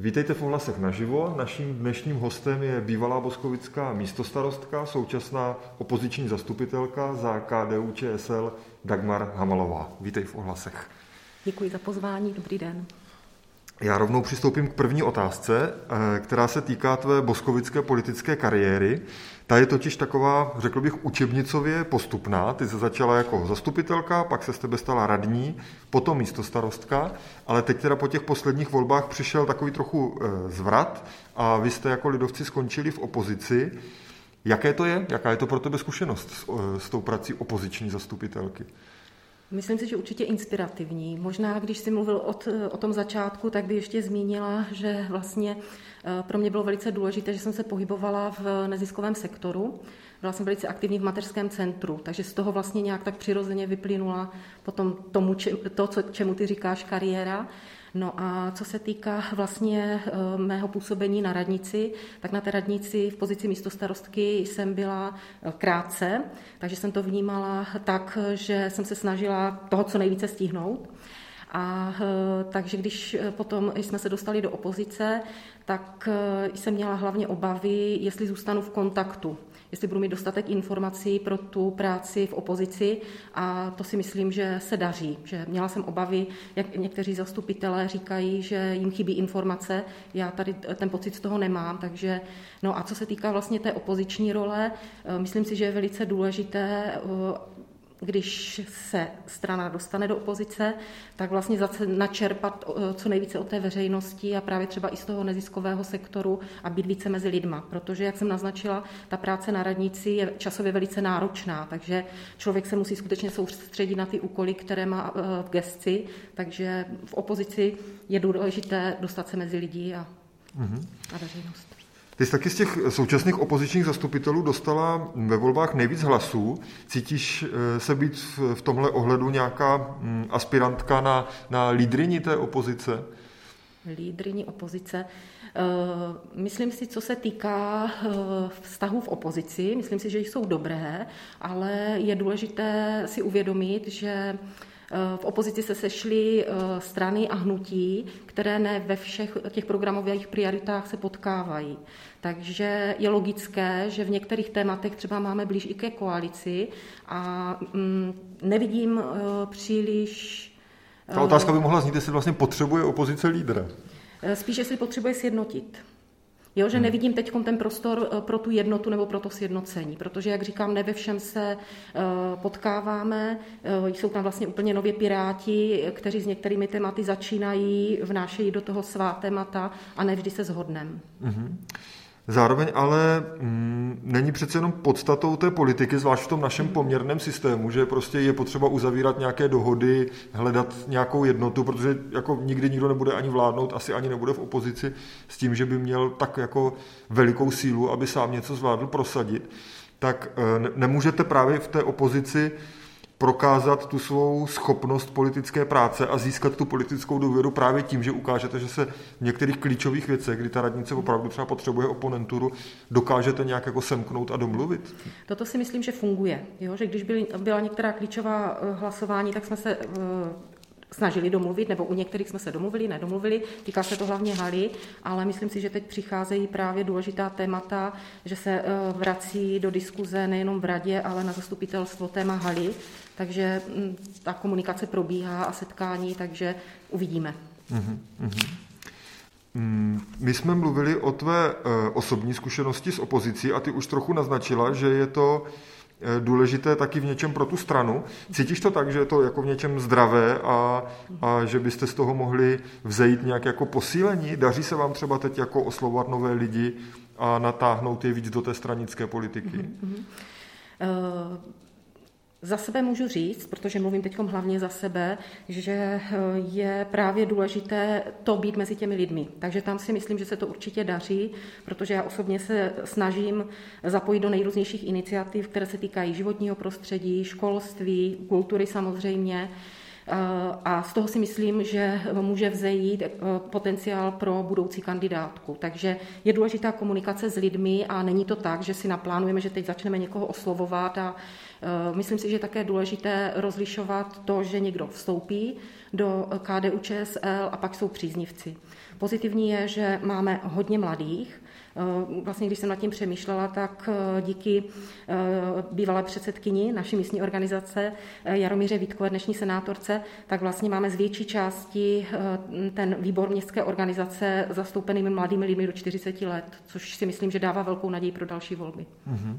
Vítejte v ohlasech naživo. Naším dnešním hostem je bývalá boskovická místostarostka, současná opoziční zastupitelka za KDU ČSL Dagmar Hamalová. Vítej v ohlasech. Děkuji za pozvání, dobrý den. Já rovnou přistoupím k první otázce, eh, která se týká tvé boskovické politické kariéry. Ta je totiž taková, řekl bych, učebnicově postupná. Ty se začala jako zastupitelka, pak se z tebe stala radní, potom místo starostka, ale teď teda po těch posledních volbách přišel takový trochu eh, zvrat a vy jste jako lidovci skončili v opozici. Jaké to je? Jaká je to pro tebe zkušenost s, eh, s tou prací opoziční zastupitelky? Myslím si, že určitě inspirativní. Možná, když jsi mluvil od, o tom začátku, tak by ještě zmínila, že vlastně eh, pro mě bylo velice důležité, že jsem se pohybovala v neziskovém sektoru. Byla jsem velice aktivní v mateřském centru, takže z toho vlastně nějak tak přirozeně vyplynula potom tomu, to, co, čemu ty říkáš kariéra. No a co se týká vlastně eh, mého působení na radnici, tak na té radnici v pozici místostarostky jsem byla eh, krátce, takže jsem to vnímala tak, že jsem se snažila toho co nejvíce stihnout. A eh, takže když potom jsme se dostali do opozice, tak jsem měla hlavně obavy, jestli zůstanu v kontaktu jestli budu mít dostatek informací pro tu práci v opozici a to si myslím, že se daří. Že měla jsem obavy, jak někteří zastupitelé říkají, že jim chybí informace, já tady ten pocit z toho nemám, takže no a co se týká vlastně té opoziční role, eh, myslím si, že je velice důležité eh, když se strana dostane do opozice, tak vlastně zase načerpat co nejvíce od té veřejnosti a právě třeba i z toho neziskového sektoru a být více mezi lidma. Protože, jak jsem naznačila, ta práce na radnici je časově velice náročná, takže člověk se musí skutečně soustředit na ty úkoly, které má eh, v gesci, takže v opozici je důležité dostat se mezi lidi a, mm-hmm. a veřejnost. Ty jsi taky z těch současných opozičních zastupitelů dostala ve volbách nejvíc hlasů. Cítíš eh, se být v tomhle ohledu nějaká mm, aspirantka na, na lídrini té opozice? Lídrini opozice. Eh, myslím si, co se týká eh, vztahů v opozici, myslím si, že jsou dobré, ale je důležité si uvědomit, že v opozici se sešly eh, strany a hnutí, které ne ve všech těch programových prioritách se potkávají. Takže je logické, že v některých tématech třeba máme blíž i ke koalici a mm, nevidím eh, příliš. Ta otázka by mohla znít, jestli vlastně potřebuje opozice lídra. Eh, spíš, jestli potřebuje sjednotit. Jo, že hmm. nevidím teď ten prostor eh, pro tu jednotu nebo pro to sjednocení, protože, jak říkám, ne ve všem se eh, potkáváme. Eh, jsou tam vlastně úplně nově piráti, kteří s některými tématy začínají, vnášejí do toho svá témata a nevždy se shodneme. Hmm. Zároveň ale mm, není přece jenom podstatou té politiky, zvlášť v tom našem poměrném systému, že prostě je potřeba uzavírat nějaké dohody, hledat nějakou jednotu, protože jako nikdy nikdo nebude ani vládnout, asi ani nebude v opozici s tím, že by měl tak jako velikou sílu, aby sám něco zvládl prosadit. Tak eh, nemůžete právě v té opozici prokázat tu svou schopnost politické práce a získat tu politickou důvěru právě tím, že ukážete, že se v některých klíčových věcech, kdy ta radnice opravdu třeba potřebuje oponenturu, dokážete nějak jako semknout a domluvit? Toto si myslím, že funguje. Jo? Že když byly, byla některá klíčová eh, hlasování, tak jsme se eh, snažili domluvit, nebo u některých jsme se domluvili, nedomluvili, týká se to hlavně haly, ale myslím si, že teď přicházejí právě důležitá témata, že se eh, vrací do diskuze nejenom v radě, ale na zastupitelstvo téma haly, takže mm, ta komunikace probíhá a setkání, takže uvidíme. Mm-hmm. My jsme mluvili o tvé eh, osobní zkušenosti s opozicí a ty už trochu naznačila, že je to Eh, důležité taky v něčem pro tu stranu. Cítíš to tak, že je to jako v něčem zdravé a, a že byste z toho mohli vzejít nějak jako posílení? Daří se vám třeba teď jako oslovovat nové lidi a natáhnout je víc do té stranické politiky? Mm-hmm. Uh... Za sebe můžu říct, protože mluvím teď hlavně za sebe, že eh, je právě důležité to být mezi těmi lidmi. Takže tam si myslím, že se to určitě daří, protože já osobně se snažím zapojit do nejrůznějších iniciativ, které se týkají životního prostředí, školství, kultury samozřejmě. Eh, a z toho si myslím, že může vzejít eh, potenciál pro budoucí kandidátku. Takže je důležitá komunikace s lidmi a není to tak, že si naplánujeme, že teď začneme někoho oslovovat a myslím si, že je také důležité rozlišovat to, že někdo vstoupí do KDU ČSL a pak jsou příznivci. Pozitivní je, že máme hodně mladých, Eh, vlastně, když jsem nad tím přemýšlela, tak eh, díky eh, bývalé předsedkyni naší místní organizace Jaromíře Vítkové, dnešní senátorce, tak vlastně máme z větší části ten výbor městské organizace zastoupenými mladými lidmi do 40 let, což si myslím, že dává velkou naději pro další volby. Mm-hmm.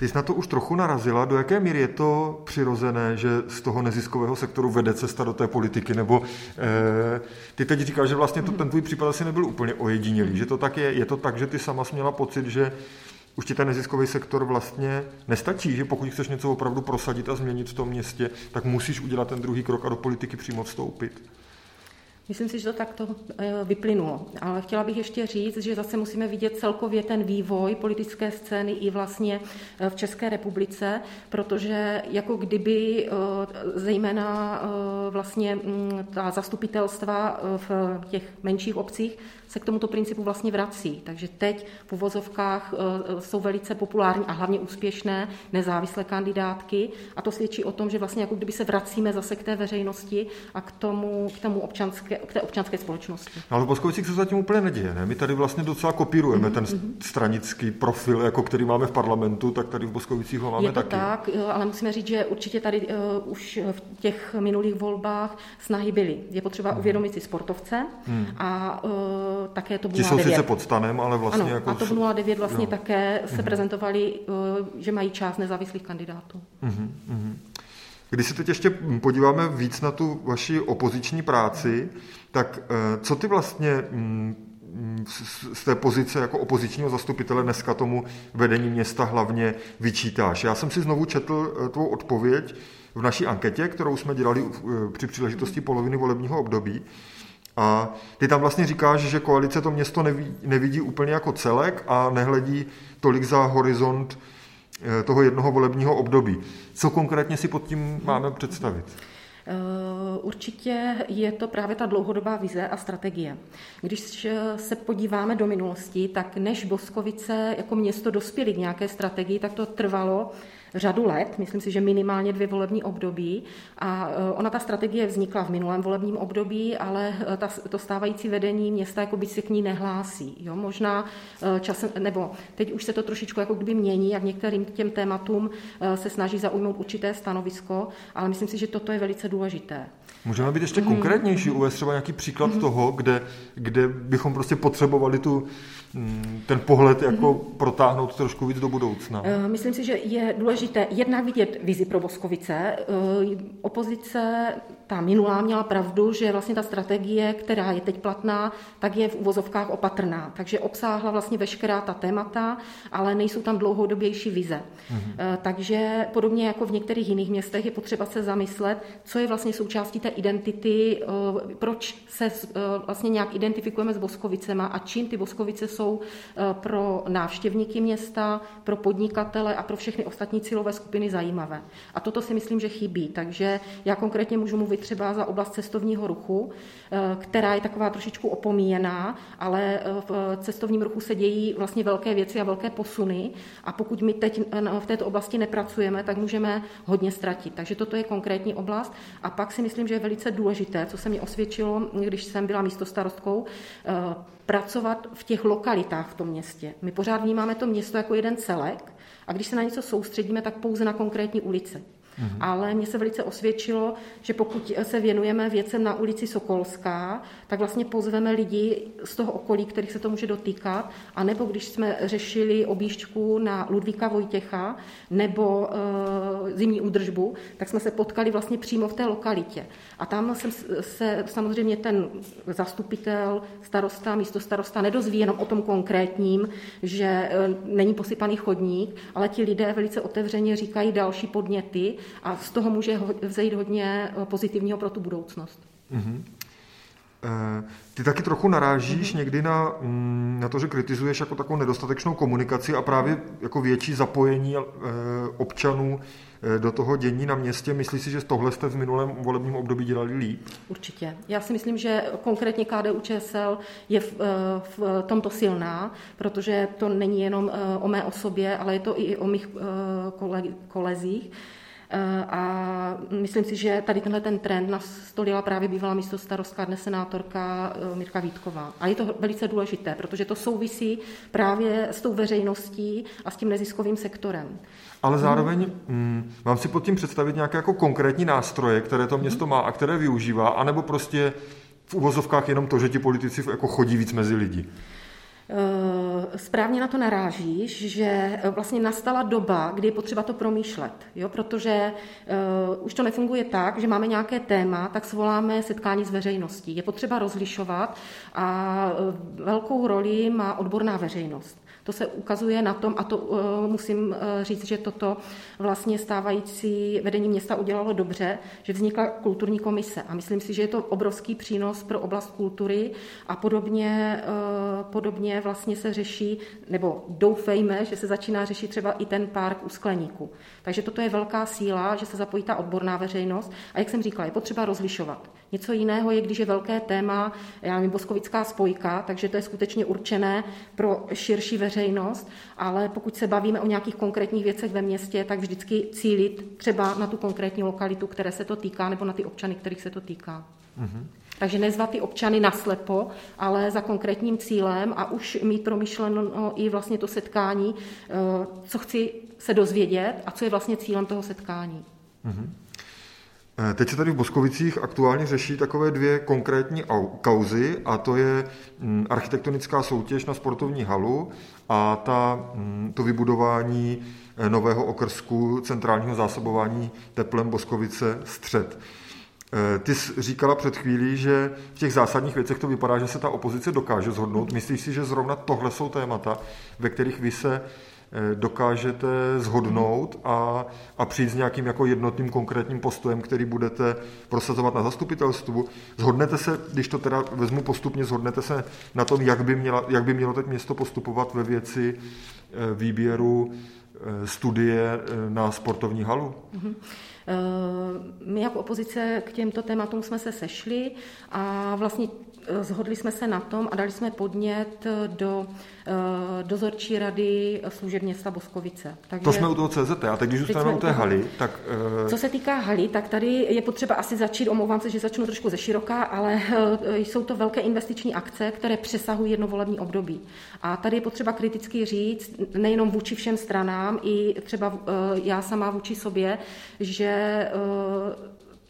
Ty jsi na to už trochu narazila. Do jaké míry je to přirozené, že z toho neziskového sektoru vede cesta do té politiky? Nebo eh, ty teď říkáš, že vlastně to, ten tvůj případ asi nebyl úplně ojedinělý. Že to tak je, je to tak, že ty sama měla pocit, že už ti ten neziskový sektor vlastně nestačí, že pokud chceš něco opravdu prosadit a změnit v tom městě, tak musíš udělat ten druhý krok a do politiky přímo vstoupit. Myslím si, že to takto eh, vyplynulo. Ale chtěla bych ještě říct, že zase musíme vidět celkově ten vývoj politické scény i vlastně eh, v České republice, protože jako kdyby eh, zejména vlastně mm, ta zastupitelstva v těch menších obcích se k tomuto principu vlastně vrací. Takže teď v uvozovkách jsou velice populární a hlavně úspěšné nezávislé kandidátky a to svědčí o tom, že vlastně jako kdyby se vracíme zase k té veřejnosti a k tomu, k tomu občanské, k té občanské společnosti. No, ale v Boskovicích se zatím úplně neděje. Ne? My tady vlastně docela kopírujeme mm-hmm. ten mhm. stranický profil, jako který máme v parlamentu, tak tady v Boskovicích ho máme Je to taky. tak, ale musíme říct, že určitě tady uh, už v těch minulých volbách snahy byly. Je potřeba mm. uvědomit si sportovce mm. a uh, také to bylo. Ti jsou sice pod stanem, ale vlastně ano, jako... a to 09 vlastně jo. také se mm. prezentovali, uh, že mají část nezávislých kandidátů. Mm-hmm. Když se teď ještě podíváme víc na tu vaši opoziční práci, tak eh, co ty vlastně mm, z té pozice jako opozičního zastupitele dneska tomu vedení města hlavně vyčítáš? Já jsem si znovu četl eh, tvou odpověď v naší anketě, kterou jsme dělali eh, při příležitosti poloviny volebního období. A ty tam vlastně říkáš, že koalice to město nevidí, nevidí úplně jako celek a nehledí tolik za horizont toho jednoho volebního období. Co konkrétně si pod tím máme představit? Eh, určitě je to právě ta dlouhodobá vize a strategie. Když se podíváme do minulosti, tak než Boskovice jako město dospěli k nějaké strategii, tak to trvalo řadu let, myslím si, že minimálně dvě volební období. A e, ona ta strategie vznikla v minulém volebním období, ale e, ta, to stávající vedení města jako by se k ní nehlásí. Jo? Možná e, časem, nebo teď už se to trošičku jako kdyby mění a k některým těm tématům se snaží zaujmout určité stanovisko, ale myslím si, že toto je velice důležité. Můžeme být ještě konkrétnější, uvést třeba nějaký příklad mm-hmm. toho, kde, kde bychom prostě potřebovali tu, ten pohled jako mm-hmm. protáhnout trošku víc do budoucna. Myslím si, že je důležité jednak vidět vizi pro Boskovice. Opozice ta minulá měla pravdu, že vlastně ta strategie, která je teď platná, tak je v uvozovkách opatrná. Takže obsáhla vlastně veškerá ta témata, ale nejsou tam dlouhodobější vize. Mm-hmm. Takže podobně jako v některých jiných městech je potřeba se zamyslet, co je vlastně součástí té identity, eh, proč se eh, vlastně nějak identifikujeme s Boskovicema a čím ty Boskovice jsou pro návštěvníky města, pro podnikatele a pro všechny ostatní cílové skupiny zajímavé. A toto si myslím, že chybí. Takže já konkrétně můžu mluvit třeba za oblast cestovního ruchu, eh, která je taková trošičku opomíjená, ale eh, v cestovním ruchu se dějí vlastně velké věci a velké posuny a pokud my teď v této oblasti nepracujeme, tak můžeme hodně ztratit. Takže toto je konkrétní oblast a pak si myslím, že je velice důležité, co se mi osvědčilo, když jsem byla místostarostkou, eh, pracovat v těch lokalitách v tom městě. My pořád vnímáme to město jako jeden celek a když se na něco soustředíme, tak pouze na konkrétní ulici. Mm-hmm. Ale mně se velice osvědčilo, že pokud se věnujeme věcem na ulici Sokolská, tak vlastně pozveme lidi z toho okolí, kterých se to může dotýkat, a nebo když jsme řešili objížďku na Ludvíka Vojtěcha nebo e, zimní údržbu, tak jsme se potkali vlastně přímo v té lokalitě. A tam jsem se samozřejmě ten zastupitel, starosta, místo starosta nedozví jenom o tom konkrétním, že e, není posypaný chodník, ale ti lidé velice otevřeně říkají další podněty a z toho může vzejít hodně eh, pozitivního pro tu budoucnost. Mm-hmm. Ty taky trochu narážíš mm-hmm. někdy na, mm, na to, že kritizuješ jako takovou nedostatečnou komunikaci a právě jako větší zapojení občanů do toho dění na městě. Myslíš si, že tohle jste v minulém volebním období dělali líp? Určitě. Já si myslím, že konkrétně KDU ČSL je v, v tomto silná, protože to není jenom o mé osobě, ale je to i o mých kolezích A myslím si, že tady tenhle ten trend nastolila právě bývalá místo starostka, dnes senátorka Mirka Vítková. A je to velice důležité, protože to souvisí právě s tou veřejností a s tím neziskovým sektorem. Ale zároveň mm, mám si pod tím představit nějaké jako konkrétní nástroje, které to město má a které využívá, anebo prostě v uvozovkách jenom to, že ti politici jako chodí víc mezi lidi? Eh, správně na to narážíš, že eh, vlastně nastala doba, kdy je potřeba to promýšlet, jo? protože uh, už to nefunguje tak, že máme nějaké téma, tak svoláme setkání s veřejností. Je potřeba rozlišovat a velkou roli má odborná veřejnost. To se ukazuje na tom, a to uh, musím uh, říct, že toto vlastně stávající vedení města udělalo dobře, že vznikla kulturní komise. A myslím si, že je to obrovský přínos pro oblast kultury a podobně, uh, podobně vlastně se řeší, nebo doufejme, že se začíná řešit třeba i ten park u skleníku. Takže toto je velká síla, že se zapojí ta odborná veřejnost. A jak jsem říkala, je potřeba rozlišovat. Něco jiného je, když je velké téma, já nevím, boskovická spojka, takže to je skutečně určené pro širší veřejnost, ale pokud se bavíme o nějakých konkrétních věcech ve městě, tak vždycky cílit třeba na tu konkrétní lokalitu, které se to týká, nebo na ty občany, kterých se to týká. Mm-hmm. Takže nezvat ty občany naslepo, ale za konkrétním cílem a už mít promyšleno i vlastně to setkání, eh, co chci se dozvědět a co je vlastně cílem toho setkání. Mm-hmm. Teď se tady v Boskovicích aktuálně řeší takové dvě konkrétní kauzy a to je mm, architektonická soutěž na sportovní halu a ta, mm, to vybudování eh, nového okrsku centrálního zásobování teplem Boskovice střed. Eh, ty jsi říkala před chvílí, že v těch zásadních věcech to vypadá, že se ta opozice dokáže zhodnout. Myslíš si, že zrovna tohle jsou témata, ve kterých vy se Eh, dokážete zhodnout a, a přijít s nějakým jako jednotným konkrétním postojem, který budete prosazovat na zastupitelstvu. Zhodnete se, když to teda vezmu postupně, zhodnete se na tom, jak by, měla, jak by mělo teď město postupovat ve věci eh, výběru eh, studie na sportovní halu? Mm-hmm. My jako opozice k těmto tématům jsme se sešli a vlastně Zhodli jsme se na tom a dali jsme podnět do eh, dozorčí rady služeb města Boskovice. Takže, to jsme u toho CZT, a teď když zůstaneme u té haly, tak... Uh... Co se týká haly, tak tady je potřeba asi začít, omlouvám se, že začnu trošku ze široká, ale jsou to velké investiční akce, které přesahují jedno volební období. A tady je potřeba kriticky říct, nejenom vůči všem stranám, i třeba já sama vůči sobě, že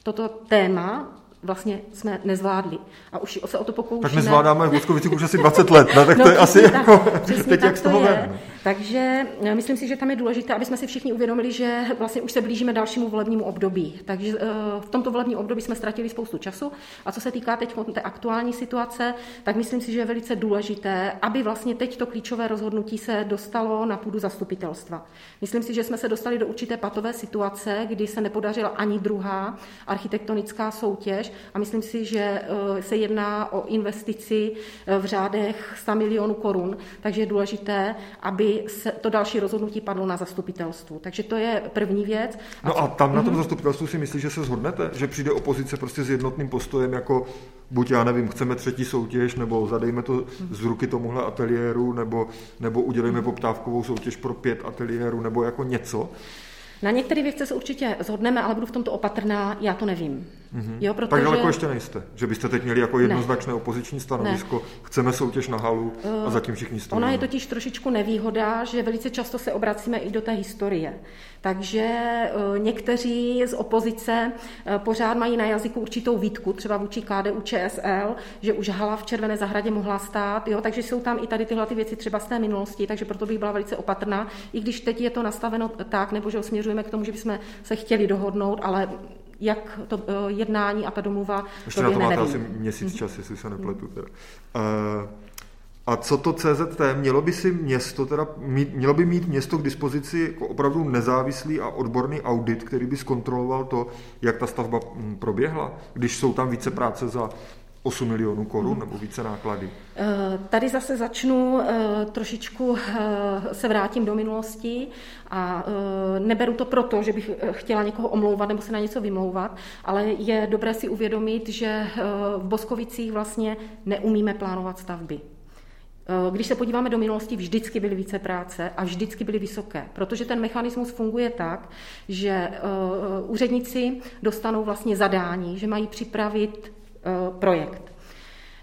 toto téma vlastně jsme nezvládli. A už se o to pokoušíme. Tak nezvládáme v Boskovicích už asi 20 let, no, tak no, to je asi tak, jako, teď jak z toho je. Ven. Takže eh, myslím si, že tam je důležité, aby jsme si všichni uvědomili, že vlastně už se blížíme dalšímu volebnímu období. Takže eh, v tomto volebním období jsme ztratili spoustu času. A co se týká teď té aktuální situace, tak myslím si, že je velice důležité, aby vlastně teď to klíčové rozhodnutí se dostalo na půdu zastupitelstva. Myslím si, že jsme se dostali do určité patové situace, kdy se nepodařila ani druhá architektonická soutěž a myslím si, že eh, se jedná o investici v řádech 100 milionů korun, takže je důležité, aby se to další rozhodnutí padlo na zastupitelstvu. Takže to je první věc. A no a tam na tom mm-hmm. zastupitelstvu si myslíš, že se shodnete? Že přijde opozice prostě s jednotným postojem jako buď já nevím, chceme třetí soutěž, nebo zadejme to z ruky tomuhle ateliéru, nebo, nebo udělejme poptávkovou soutěž pro pět ateliérů, nebo jako něco. Na některé věci se určitě zhodneme, ale budu v tomto opatrná, já to nevím. Mm-hmm. Jo, protože... Tak daleko ještě nejste, že byste teď měli jako jednoznačné ne. opoziční stanovisko, ne. chceme soutěž na halu a eh, zatím všichni stojí. Ona je totiž trošičku nevýhoda, že velice často se obracíme i do té historie. Takže eh, někteří z opozice eh, pořád mají na jazyku určitou výtku, třeba vůči KDU ČSL, že už hala v Červené zahradě mohla stát, jo, takže jsou tam i tady tyhle ty věci třeba z té minulosti, takže proto bych byla velice opatrná, i když teď je to nastaveno tak, nebo že směřujeme k tomu, že bychom se chtěli dohodnout, ale jak to eh, jednání a ta domluva Ještě na to máte nevím. asi měsíc čas, jestli se nepletu. Teda. Uh, a co to CZT? Mělo by si město, teda mít, mělo by mít město k dispozici jako opravdu nezávislý a odborný audit, který by zkontroloval to, jak ta stavba hm, proběhla, když jsou tam více práce za 8 milionů korun nebo více náklady? Eh, tady zase začnu eh, trošičku, eh, se vrátím do minulosti a neberu to proto, že bych chtěla někoho omlouvat nebo se na něco vymlouvat, ale je dobré si uvědomit, že v Boskovicích vlastně neumíme plánovat stavby. když se podíváme do minulosti, vždycky byly více práce a vždycky byly vysoké, protože ten mechanismus funguje tak, že úředníci dostanou vlastně zadání, že mají připravit projekt.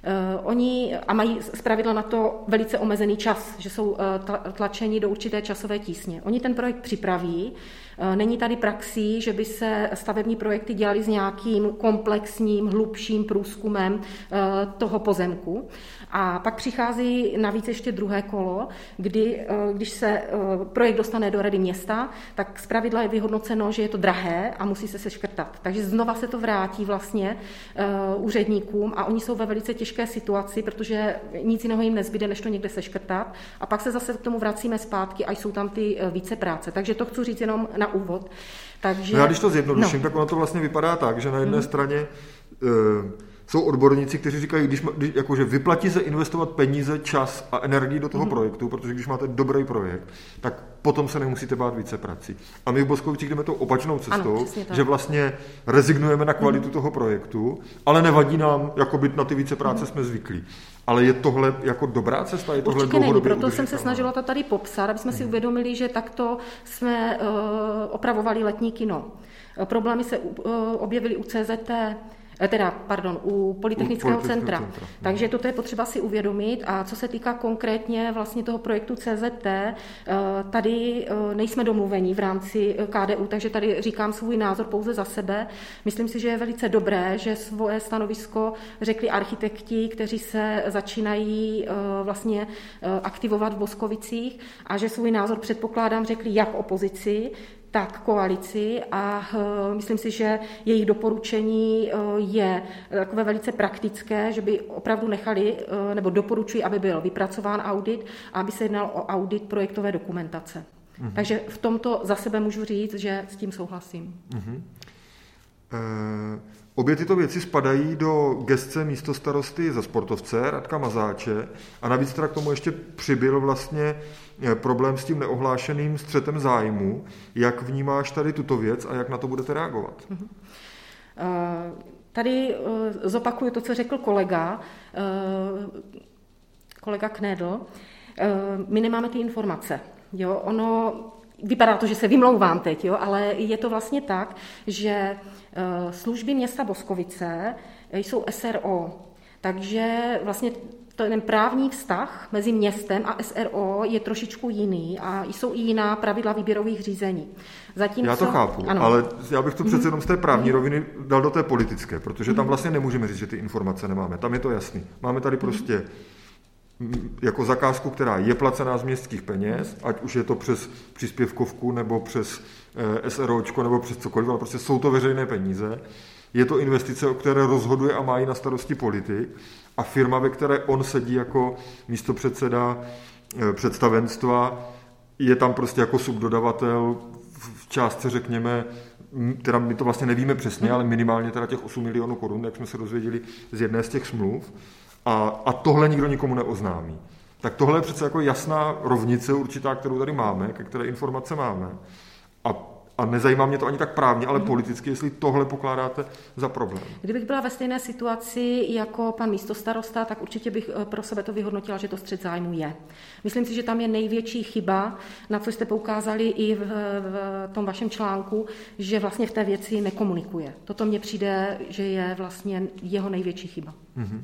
Eh, oni a mají zpravidla na to velice omezený čas, že jsou eh, tlačeni do určité časové tísně. Oni ten projekt připraví, eh, Není tady praxí, že by se stavební projekty dělaly s nějakým komplexním, hlubším průzkumem toho pozemku. A pak přichází navíc ještě druhé kolo, kdy, eh, když se eh, projekt dostane do rady města, tak zpravidla je vyhodnoceno, že je to drahé a musí se seškrtat. Takže znova se to vrátí vlastně eh, úředníkům a oni jsou ve velice těžké situaci, protože nic jiného jim nezbyde, než to někde seškrtat. A pak se zase k tomu vracíme zpátky a jsou tam ty více práce. Takže to chci říct jenom na úvod. Takže... No já když to zjednoduším, no. tak ono to vlastně vypadá tak, že na jedné hmm. straně jsou odborníci, kteří říkají, když, když jakože vyplatí se investovat peníze, čas a energii do toho mm-hmm. projektu, protože když máte dobrý projekt, tak potom se nemusíte bát více prací. A my v Boskovicích jdeme tou opačnou cestou, ano, že vlastně rezignujeme na kvalitu mm-hmm. toho projektu, ale nevadí nám, jako být na ty více práce mm-hmm. jsme zvyklí. Ale je tohle jako dobrá cesta? Je tohle Určitě není, proto jsem se snažila to tady popsat, aby jsme si mhm. uvědomili, že takto jsme uh, opravovali letní kino. Problémy se uh, objevily u CZT, Eh, teda, pardon, u Polytechnického centra. centra. Mhm. Takže toto je potřeba si uvědomit. A co se týká konkrétně vlastně toho projektu CZT, eh, tady eh, nejsme domluveni v rámci KDU, takže tady říkám svůj názor pouze za sebe. Myslím si, že je velice dobré, že svoje stanovisko řekli architekti, kteří se začínají vlastně aktivovat v Boskovicích a že svůj názor předpokládám řekli jak opozici, tak koalici a eh, myslím si, že jejich doporučení eh, je takové velice praktické, že by opravdu nechali, eh, nebo doporučují, aby byl vypracován audit a aby se jednal o audit projektové dokumentace. Mm-hmm. Takže v tomto za sebe můžu říct, že s tím souhlasím. Mm-hmm. Uh... Obě tyto věci spadají do gestce místo starosty za sportovce Radka Mazáče a navíc teda k tomu ještě přibyl vlastně eh, problém s tím neohlášeným střetem zájmu. Jak vnímáš tady tuto věc a jak na to budete reagovat? Uh, tady uh, zopakuju to, co řekl kolega, kolega Knedl. My nemáme ty informace. Jo, ono Vypadá to, že se vymlouvám teď, jo, ale je to vlastně tak, že eh, služby města Boskovice jsou SRO, takže vlastně ten právní vztah mezi městem a SRO je trošičku jiný a jsou i jiná pravidla výběrových řízení. Zatímco, já to chápu, ano. ale já bych to přece mhm. jenom z té právní roviny dal do té politické, protože tam mhm. vlastně nemůžeme říct, že ty informace nemáme. Tam je to jasný. Máme tady prostě jako zakázku, která je placená z městských peněz, ať už je to přes příspěvkovku nebo přes eh, SROčko nebo přes cokoliv, ale prostě jsou to veřejné peníze. Je to investice, o které rozhoduje a má ji na starosti politik a firma, ve které on sedí jako místopředseda eh, představenstva, je tam prostě jako subdodavatel v částce, řekněme, teda my to vlastně nevíme přesně, ale minimálně teda těch 8 milionů korun, jak jsme se dozvěděli z jedné z těch smluv a, a tohle nikdo nikomu neoznámí. Tak tohle je přece jako jasná rovnice určitá, kterou tady máme, ke které informace máme. A a nezajímá mě to ani tak právně, ale politicky, jestli tohle pokládáte za problém. Kdybych byla ve stejné situaci jako pan místostarosta, tak určitě bych eh, pro sebe to vyhodnotila, že to střed zájmu je. Myslím si, že tam je největší chyba, na co jste poukázali i v, v tom vašem článku, že vlastně v té věci nekomunikuje. Toto mně přijde, že je vlastně jeho největší chyba. Mm-hmm.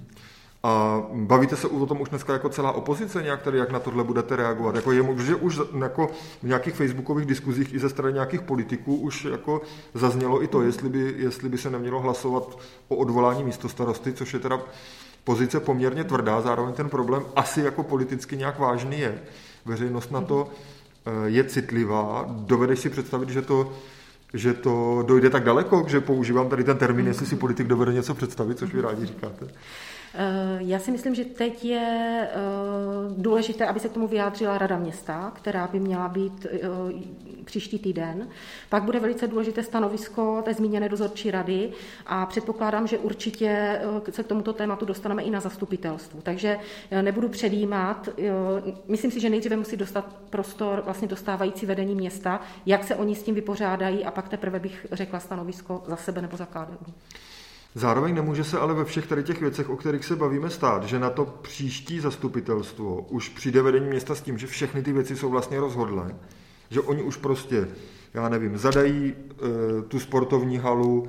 A bavíte se o tom už dneska jako celá opozice nějak tady, jak na tohle budete reagovat? Jako je že už jako v nějakých facebookových diskuzích i ze strany nějakých politiků už jako zaznělo i to, jestli by, jestli by se nemělo hlasovat o odvolání místo starosty, což je teda pozice poměrně tvrdá, zároveň ten problém asi jako politicky nějak vážný je. Veřejnost na to eh, je citlivá. Dovedeš si představit, že to že to dojde tak daleko, že používám tady ten termín, jestli si politik dovede něco představit, což vy rádi říkáte. Eh, já si myslím, že teď je eh, důležité, aby se k tomu vyjádřila Rada města, která by měla být eh, příští týden. Pak bude velice důležité stanovisko té zmíněné dozorčí rady a předpokládám, že určitě se k tomuto tématu dostaneme i na zastupitelstvu. Takže nebudu předjímat. Myslím si, že nejdříve musí dostat prostor vlastně dostávající vedení města, jak se oni s tím vypořádají a pak teprve bych řekla stanovisko za sebe nebo za KDU. Zároveň nemůže se ale ve všech tady těch věcech, o kterých se bavíme, stát, že na to příští zastupitelstvo už přijde vedení města s tím, že všechny ty věci jsou vlastně rozhodlé, že oni už prostě, já nevím, zadají e, tu sportovní halu,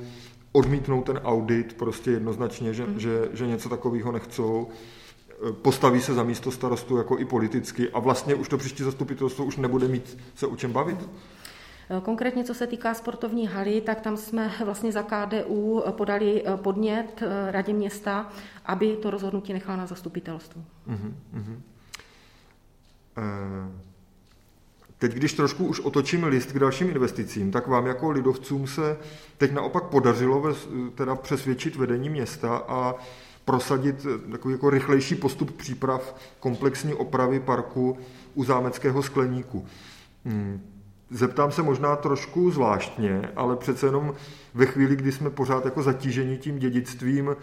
odmítnou ten audit prostě jednoznačně, že, mm. že, že něco takového nechcou, e, postaví se za místo starostu jako i politicky a vlastně už to příští zastupitelstvo už nebude mít se o čem bavit. Mm. Eh, konkrétně, co se týká sportovní haly, tak tam jsme vlastně za KDU podali eh, podnět eh, radě města, aby to rozhodnutí nechala na zastupitelstvu. Uh-huh, Teď, když trošku už otočím list k dalším investicím, tak vám jako lidovcům se teď naopak podařilo ve, teda přesvědčit vedení města a prosadit takový jako rychlejší postup příprav komplexní opravy parku u zámeckého skleníku. Hmm. Zeptám se možná trošku zvláštně, ale přece jenom ve chvíli, kdy jsme pořád jako zatíženi tím dědictvím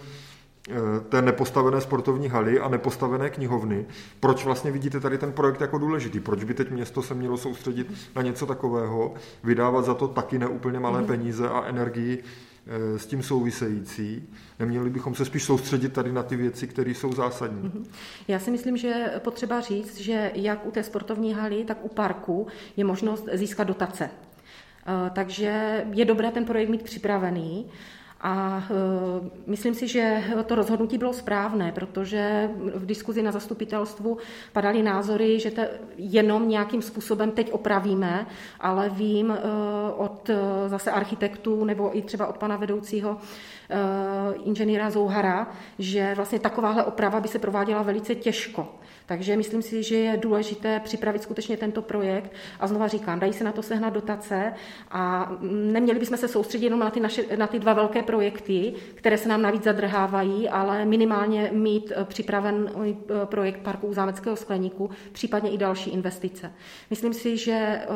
eh, té nepostavené sportovní haly a nepostavené knihovny. Proč vlastně vidíte tady ten projekt jako důležitý? Proč by teď město se mělo soustředit na něco takového, vydávat za to taky neúplně malé mhm. peníze a energii s tím související. Neměli bychom se spíš soustředit tady na ty věci, které jsou zásadní. Mhm. Já si myslím, že potřeba říct, že jak u té sportovní haly, tak u parku je možnost získat dotace. Eh, takže je dobré ten projekt mít připravený a e, myslím si, že to rozhodnutí bylo správné, protože v diskuzi na zastupitelstvu padaly názory, že to jenom nějakým způsobem teď opravíme, ale vím e, od e, zase architektů nebo i třeba od pana vedoucího inženýra Zouhara, že vlastně takováhle oprava by se prováděla velice těžko. Takže myslím si, že je důležité připravit skutečně tento projekt a znova říkám, dají se na to sehnat dotace a neměli bychom se soustředit jenom na ty, naše, na ty dva velké projekty, které se nám navíc zadrhávají, ale minimálně mít eh, připraven eh, projekt parku zámeckého skleníku, případně i další investice. Myslím si, že eh,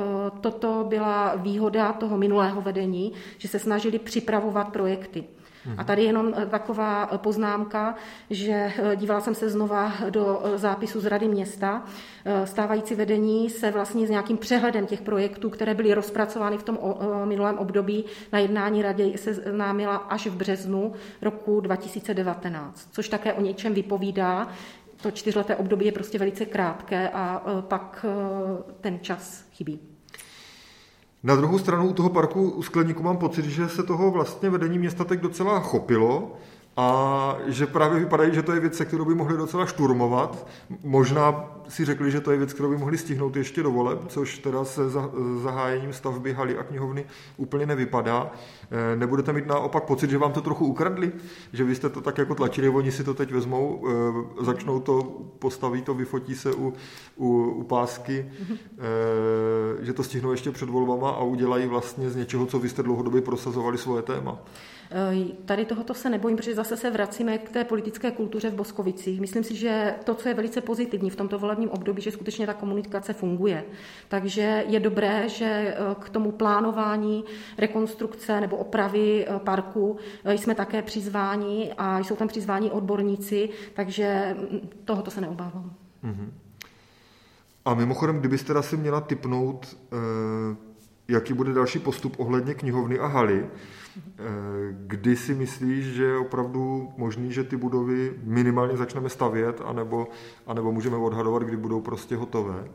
toto byla výhoda toho minulého vedení, že se snažili připravovat projekty. A tady jenom eh, taková eh, poznámka, že eh, dívala jsem se znova do zápisu z Rady města. Stávající vedení se vlastně s nějakým přehledem těch projektů, které byly rozpracovány v tom minulém období na jednání rady, se známila až v březnu roku 2019, což také o něčem vypovídá, to čtyřleté období je prostě velice krátké a pak ten čas chybí. Na druhou stranu u toho parku u Skleníku mám pocit, že se toho vlastně vedení města teď docela chopilo a že právě vypadají, že to je věc, kterou by mohli docela šturmovat. Možná si řekli, že to je věc, kterou by mohli stihnout ještě do voleb, což teda se zahájením stavby haly a knihovny úplně nevypadá. Eh, nebudete mít naopak pocit, že vám to trochu ukradli? Že vy jste to tak jako tlačili, oni si to teď vezmou, eh, začnou to, postaví to, vyfotí se u, u, u pásky, eh, že to stihnou ještě před volbama a udělají vlastně z něčeho, co vy jste dlouhodobě prosazovali svoje téma. Tady tohoto se nebojím, protože zase se vracíme k té politické kultuře v Boskovicích. Myslím si, že to, co je velice pozitivní v tomto volebním období, že skutečně ta komunikace funguje. Takže je dobré, že eh, k tomu plánování rekonstrukce nebo opravy eh, parku jsme také přizváni a jsou tam přizváni odborníci, takže mm, tohoto se neobávám. Mm-hmm. A mimochodem, kdybyste teda si měla typnout, jaký bude další postup ohledně knihovny a haly, Eh, kdy si myslíš, že je opravdu možný, že ty budovy minimálně začneme stavět, anebo, anebo můžeme odhadovat, kdy budou prostě hotové?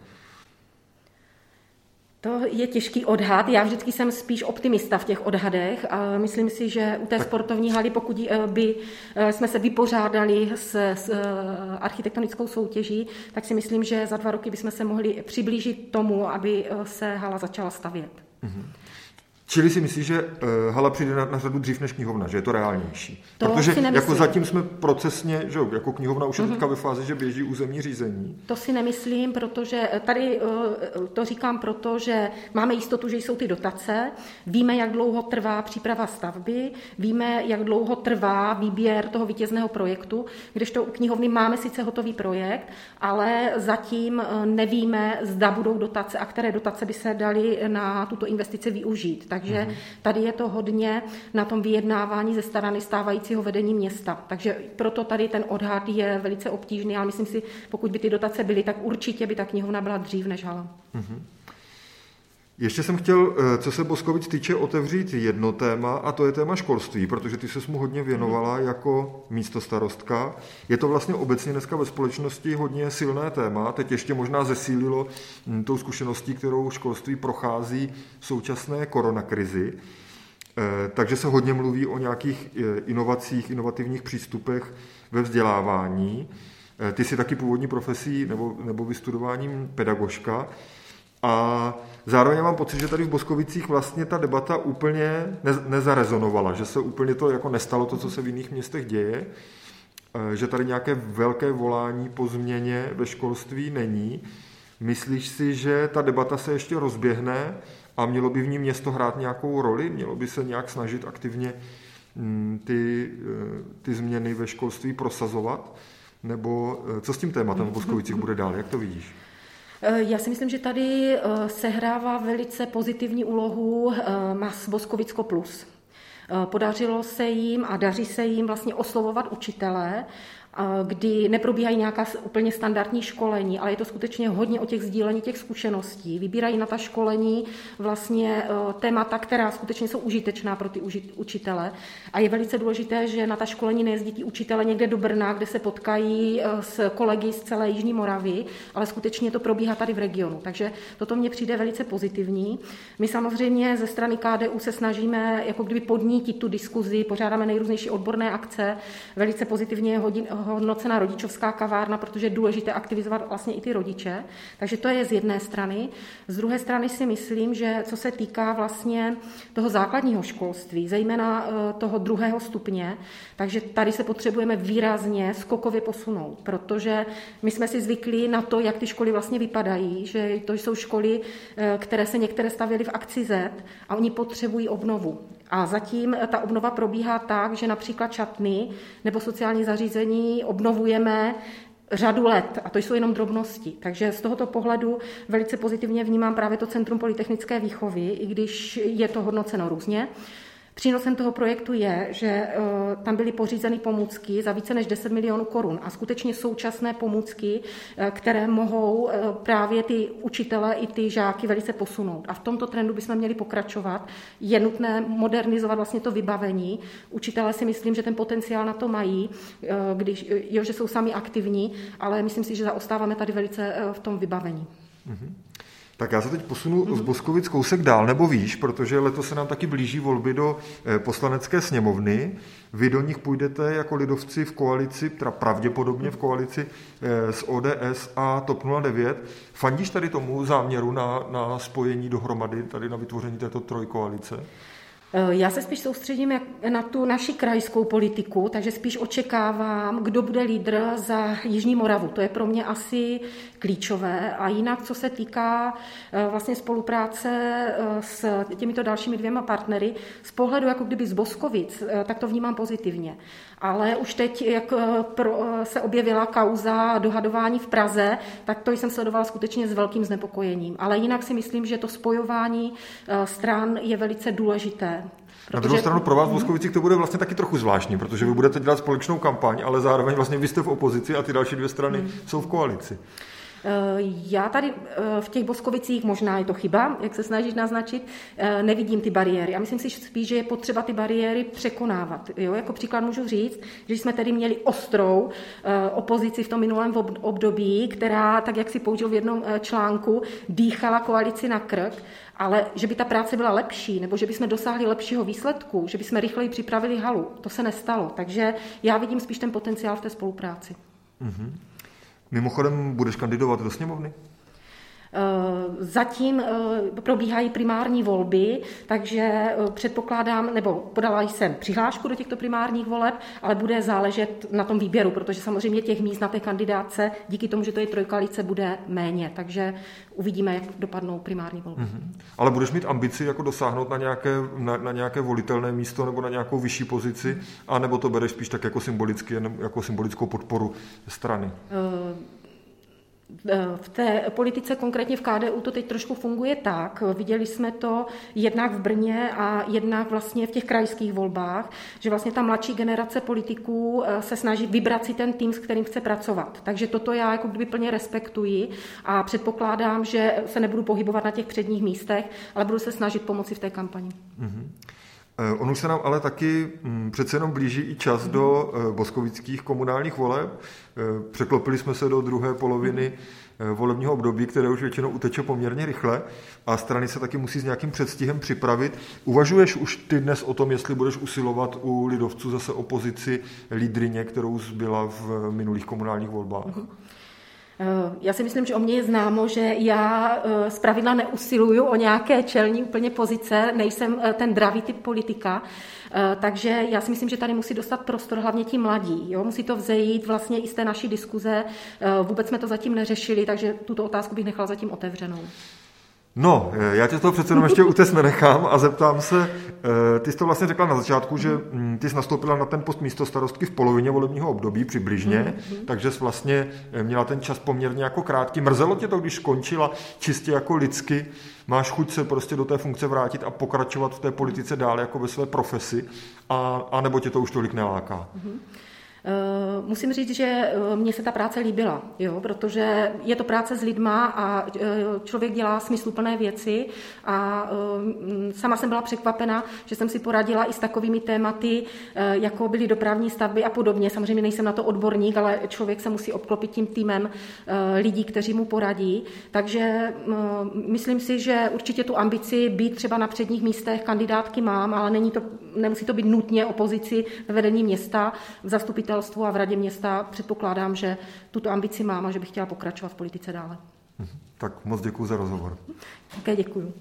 To je těžký odhad. Já vždycky jsem spíš optimista v těch odhadech a myslím si, že u té tak. sportovní haly, pokud eh, by eh, jsme se vypořádali s, s architektonickou soutěží, tak si myslím, že za dva roky bychom se mohli přiblížit tomu, aby se hala začala stavět. Mm-hmm. Čili si myslíš, že uh, hala přijde na, na řadu dřív než knihovna, že je to reálnější? To Protože si jako zatím jsme procesně, že jako knihovna už je uh-huh. teďka ve fázi, že běží územní řízení. To si nemyslím, protože eh, tady uh, to říkám proto, že máme jistotu, že jsou ty dotace, víme, jak dlouho trvá příprava stavby, víme, jak dlouho trvá výběr toho vítězného projektu, kdežto u knihovny máme sice hotový projekt, ale zatím nevíme, zda budou dotace a které dotace by se daly na tuto investici využít. Tak takže mhm. tady je to hodně na tom vyjednávání ze strany stávajícího vedení města. Takže proto tady ten odhad je velice obtížný, ale myslím si, pokud by ty dotace byly, tak určitě by ta knihovna byla dřív než hala. Mhm. Ještě jsem chtěl, eh, co se Boskovic týče, otevřít jedno téma, a to je téma školství, protože ty se mu hodně věnovala jako místo starostka. Je to vlastně obecně dneska ve společnosti hodně silné téma, teď ještě možná zesílilo hm, tou zkušeností, kterou školství prochází v současné koronakrizi. Eh, takže se hodně mluví o nějakých eh, inovacích, inovativních přístupech ve vzdělávání. Ty jsi taky původní profesí nebo, nebo vystudováním pedagožka. A zároveň mám pocit, že tady v Boskovicích vlastně ta debata úplně nezarezonovala, že se úplně to jako nestalo to, co se v jiných městech děje, eh, že tady nějaké velké volání po změně ve školství není. Myslíš si, že ta debata se ještě rozběhne a mělo by v ní město hrát nějakou roli? Mělo by se nějak snažit aktivně mm, ty, eh, ty změny ve školství prosazovat? Nebo eh, co s tím tématem v Boskovicích bude dál? Jak to vidíš? Eh, já si myslím, že tady eh, sehrává velice pozitivní úlohu eh, MAS Boskovicko Plus. Podařilo se jim a daří se jim vlastně oslovovat učitele kdy neprobíhají nějaká úplně standardní školení, ale je to skutečně hodně o těch sdílení těch zkušeností. Vybírají na ta školení vlastně e, témata, která skutečně jsou užitečná pro ty učitele. A je velice důležité, že na ta školení nejezdí ti učitele někde do Brna, kde se potkají e, s kolegy z celé Jižní Moravy, ale skutečně to probíhá tady v regionu. Takže toto mně přijde velice pozitivní. My samozřejmě ze strany KDU se snažíme jako kdyby podnítit tu diskuzi, pořádáme nejrůznější odborné akce, velice pozitivně hodin, hodnocena rodičovská kavárna, protože je důležité aktivizovat vlastně i ty rodiče. Takže to je z jedné strany. Z druhé strany si myslím, že co se týká vlastně toho základního školství, zejména eh, toho druhého stupně, takže tady se potřebujeme výrazně skokově posunout, protože my jsme si zvykli na to, jak ty školy vlastně vypadají, že to jsou školy, eh, které se některé stavěly v akci Z a oni potřebují obnovu. A zatím ta obnova probíhá tak, že například čatny nebo sociální zařízení obnovujeme řadu let a to jsou jenom drobnosti. Takže z tohoto pohledu velice pozitivně vnímám právě to Centrum polytechnické výchovy, i když je to hodnoceno různě. Přínosem toho projektu je, že eh, tam byly pořízeny pomůcky za více než 10 milionů korun a skutečně současné pomůcky, eh, které mohou eh, právě ty učitele i ty žáky velice posunout. A v tomto trendu bychom měli pokračovat. Je nutné modernizovat vlastně to vybavení. Učitelé si myslím, že ten potenciál na to mají, když, jo, že jsou sami aktivní, ale myslím si, že zaostáváme tady velice v tom vybavení. Mm-hmm. Tak já se teď posunu z Boskovic kousek dál, nebo víš, protože letos se nám taky blíží volby do eh, poslanecké sněmovny. Vy do nich půjdete jako lidovci v koalici, teda pravděpodobně v koalici eh, s ODS a TOP 09. Fandíš tady tomu záměru na, na spojení dohromady, tady na vytvoření této trojkoalice? Já se spíš soustředím na tu naši krajskou politiku, takže spíš očekávám, kdo bude lídr za Jižní Moravu. To je pro mě asi klíčové. A jinak, co se týká eh, vlastně spolupráce eh, s těmito dalšími dvěma partnery, z pohledu jako kdyby z Boskovic, tak to vnímám pozitivně. Ale už teď, jak se objevila kauza dohadování v Praze, tak to jsem sledovala skutečně s velkým znepokojením. Ale jinak si myslím, že to spojování stran je velice důležité. Protože... Na druhou stranu pro vás v Moskovicích to bude vlastně taky trochu zvláštní, protože vy budete dělat společnou kampaň, ale zároveň vlastně vy jste v opozici a ty další dvě strany hmm. jsou v koalici. Eh, já tady eh, v těch Boskovicích, možná je to chyba, jak se snažíš naznačit, eh, nevidím ty bariéry. A myslím si spíš, že je potřeba ty bariéry překonávat. Jo? Jako příklad můžu říct, že jsme tady měli ostrou opozici v tom minulém období, která, tak jak si použil v jednom článku, dýchala koalici na krk, ale že by ta práce byla lepší, nebo že bychom dosáhli lepšího výsledku, že bychom rychleji připravili halu, to se nestalo. Takže já vidím spíš ten potenciál v té spolupráci. Mm-hmm. Mimochodem, budeš kandidovat do sněmovny? Eh, zatím eh, probíhají primární volby, takže eh, předpokládám, nebo podala jsem přihlášku do těchto primárních voleb, ale bude záležet na tom výběru, protože samozřejmě těch míst na té kandidáce díky tomu, že to je trojkalice, bude méně. Takže uvidíme, jak dopadnou primární volby. Mm-hmm. Ale budeš mít ambici jako dosáhnout na nějaké, na, na nějaké volitelné místo nebo na nějakou vyšší pozici, anebo to bereš spíš tak jako symbolicky, jako symbolickou podporu strany? Uh v té politice, konkrétně v KDU, to teď trošku funguje tak. Viděli jsme to jednak v Brně a jednak vlastně v těch krajských volbách, že vlastně ta mladší generace politiků eh, se snaží vybrat si ten tým, s kterým chce pracovat. Takže toto já jako kdyby plně respektuji a předpokládám, že se nebudu pohybovat na těch předních místech, ale budu se snažit pomoci v té kampani. Mm-hmm. On už se nám ale taky mm, přece jenom blíží i čas do eh, boskovických komunálních voleb. Eh, překlopili jsme se do druhé poloviny volebního období, které už většinou uteče poměrně rychle a strany se taky musí s nějakým předstihem připravit. Uvažuješ už ty dnes o tom, jestli budeš usilovat u lidovců zase opozici lídrině, kterou zbyla v minulých komunálních volbách? Uh-huh. Eh, já si myslím, že o mě je známo, že já eh, z pravidla neusiluju o nějaké čelní úplně pozice, nejsem eh, ten dravý typ politika, takže já si myslím, že tady musí dostat prostor hlavně ti mladí. Jo? Musí to vzejít vlastně i z té naší diskuze. Vůbec jsme to zatím neřešili, takže tuto otázku bych nechala zatím otevřenou. No, eh, já tě toho přece jenom ještě útes nenechám a zeptám se, eh, ty jsi to vlastně řekla na začátku, že mm, ty jsi nastoupila na ten post místo starostky v polovině volebního období přibližně, mm-hmm. takže jsi vlastně eh, měla ten čas poměrně jako krátký. Mrzelo tě to, když skončila čistě jako lidsky, máš chuť se prostě do té funkce vrátit a pokračovat v té politice dál jako ve své profesi, a, a nebo tě to už tolik neláká? Mm-hmm. Eh, musím říct, že eh, mně se ta práce líbila, jo, protože je to práce s lidma a eh, člověk dělá smysluplné věci a sama jsem byla překvapena, že jsem si poradila i s takovými tématy, jako byly dopravní stavby a podobně. Samozřejmě nejsem na to odborník, ale člověk se musí obklopit tím týmem lidí, kteří mu poradí. Takže myslím si, že určitě tu ambici být třeba na předních místech kandidátky mám, ale není to, nemusí to být nutně opozici ve vedení města, v zastupitelství zastupitelstvu a v radě města předpokládám, že tuto ambici mám a že bych chtěla pokračovat v politice dále. Tak moc děkuji za rozhovor. Také děkuji.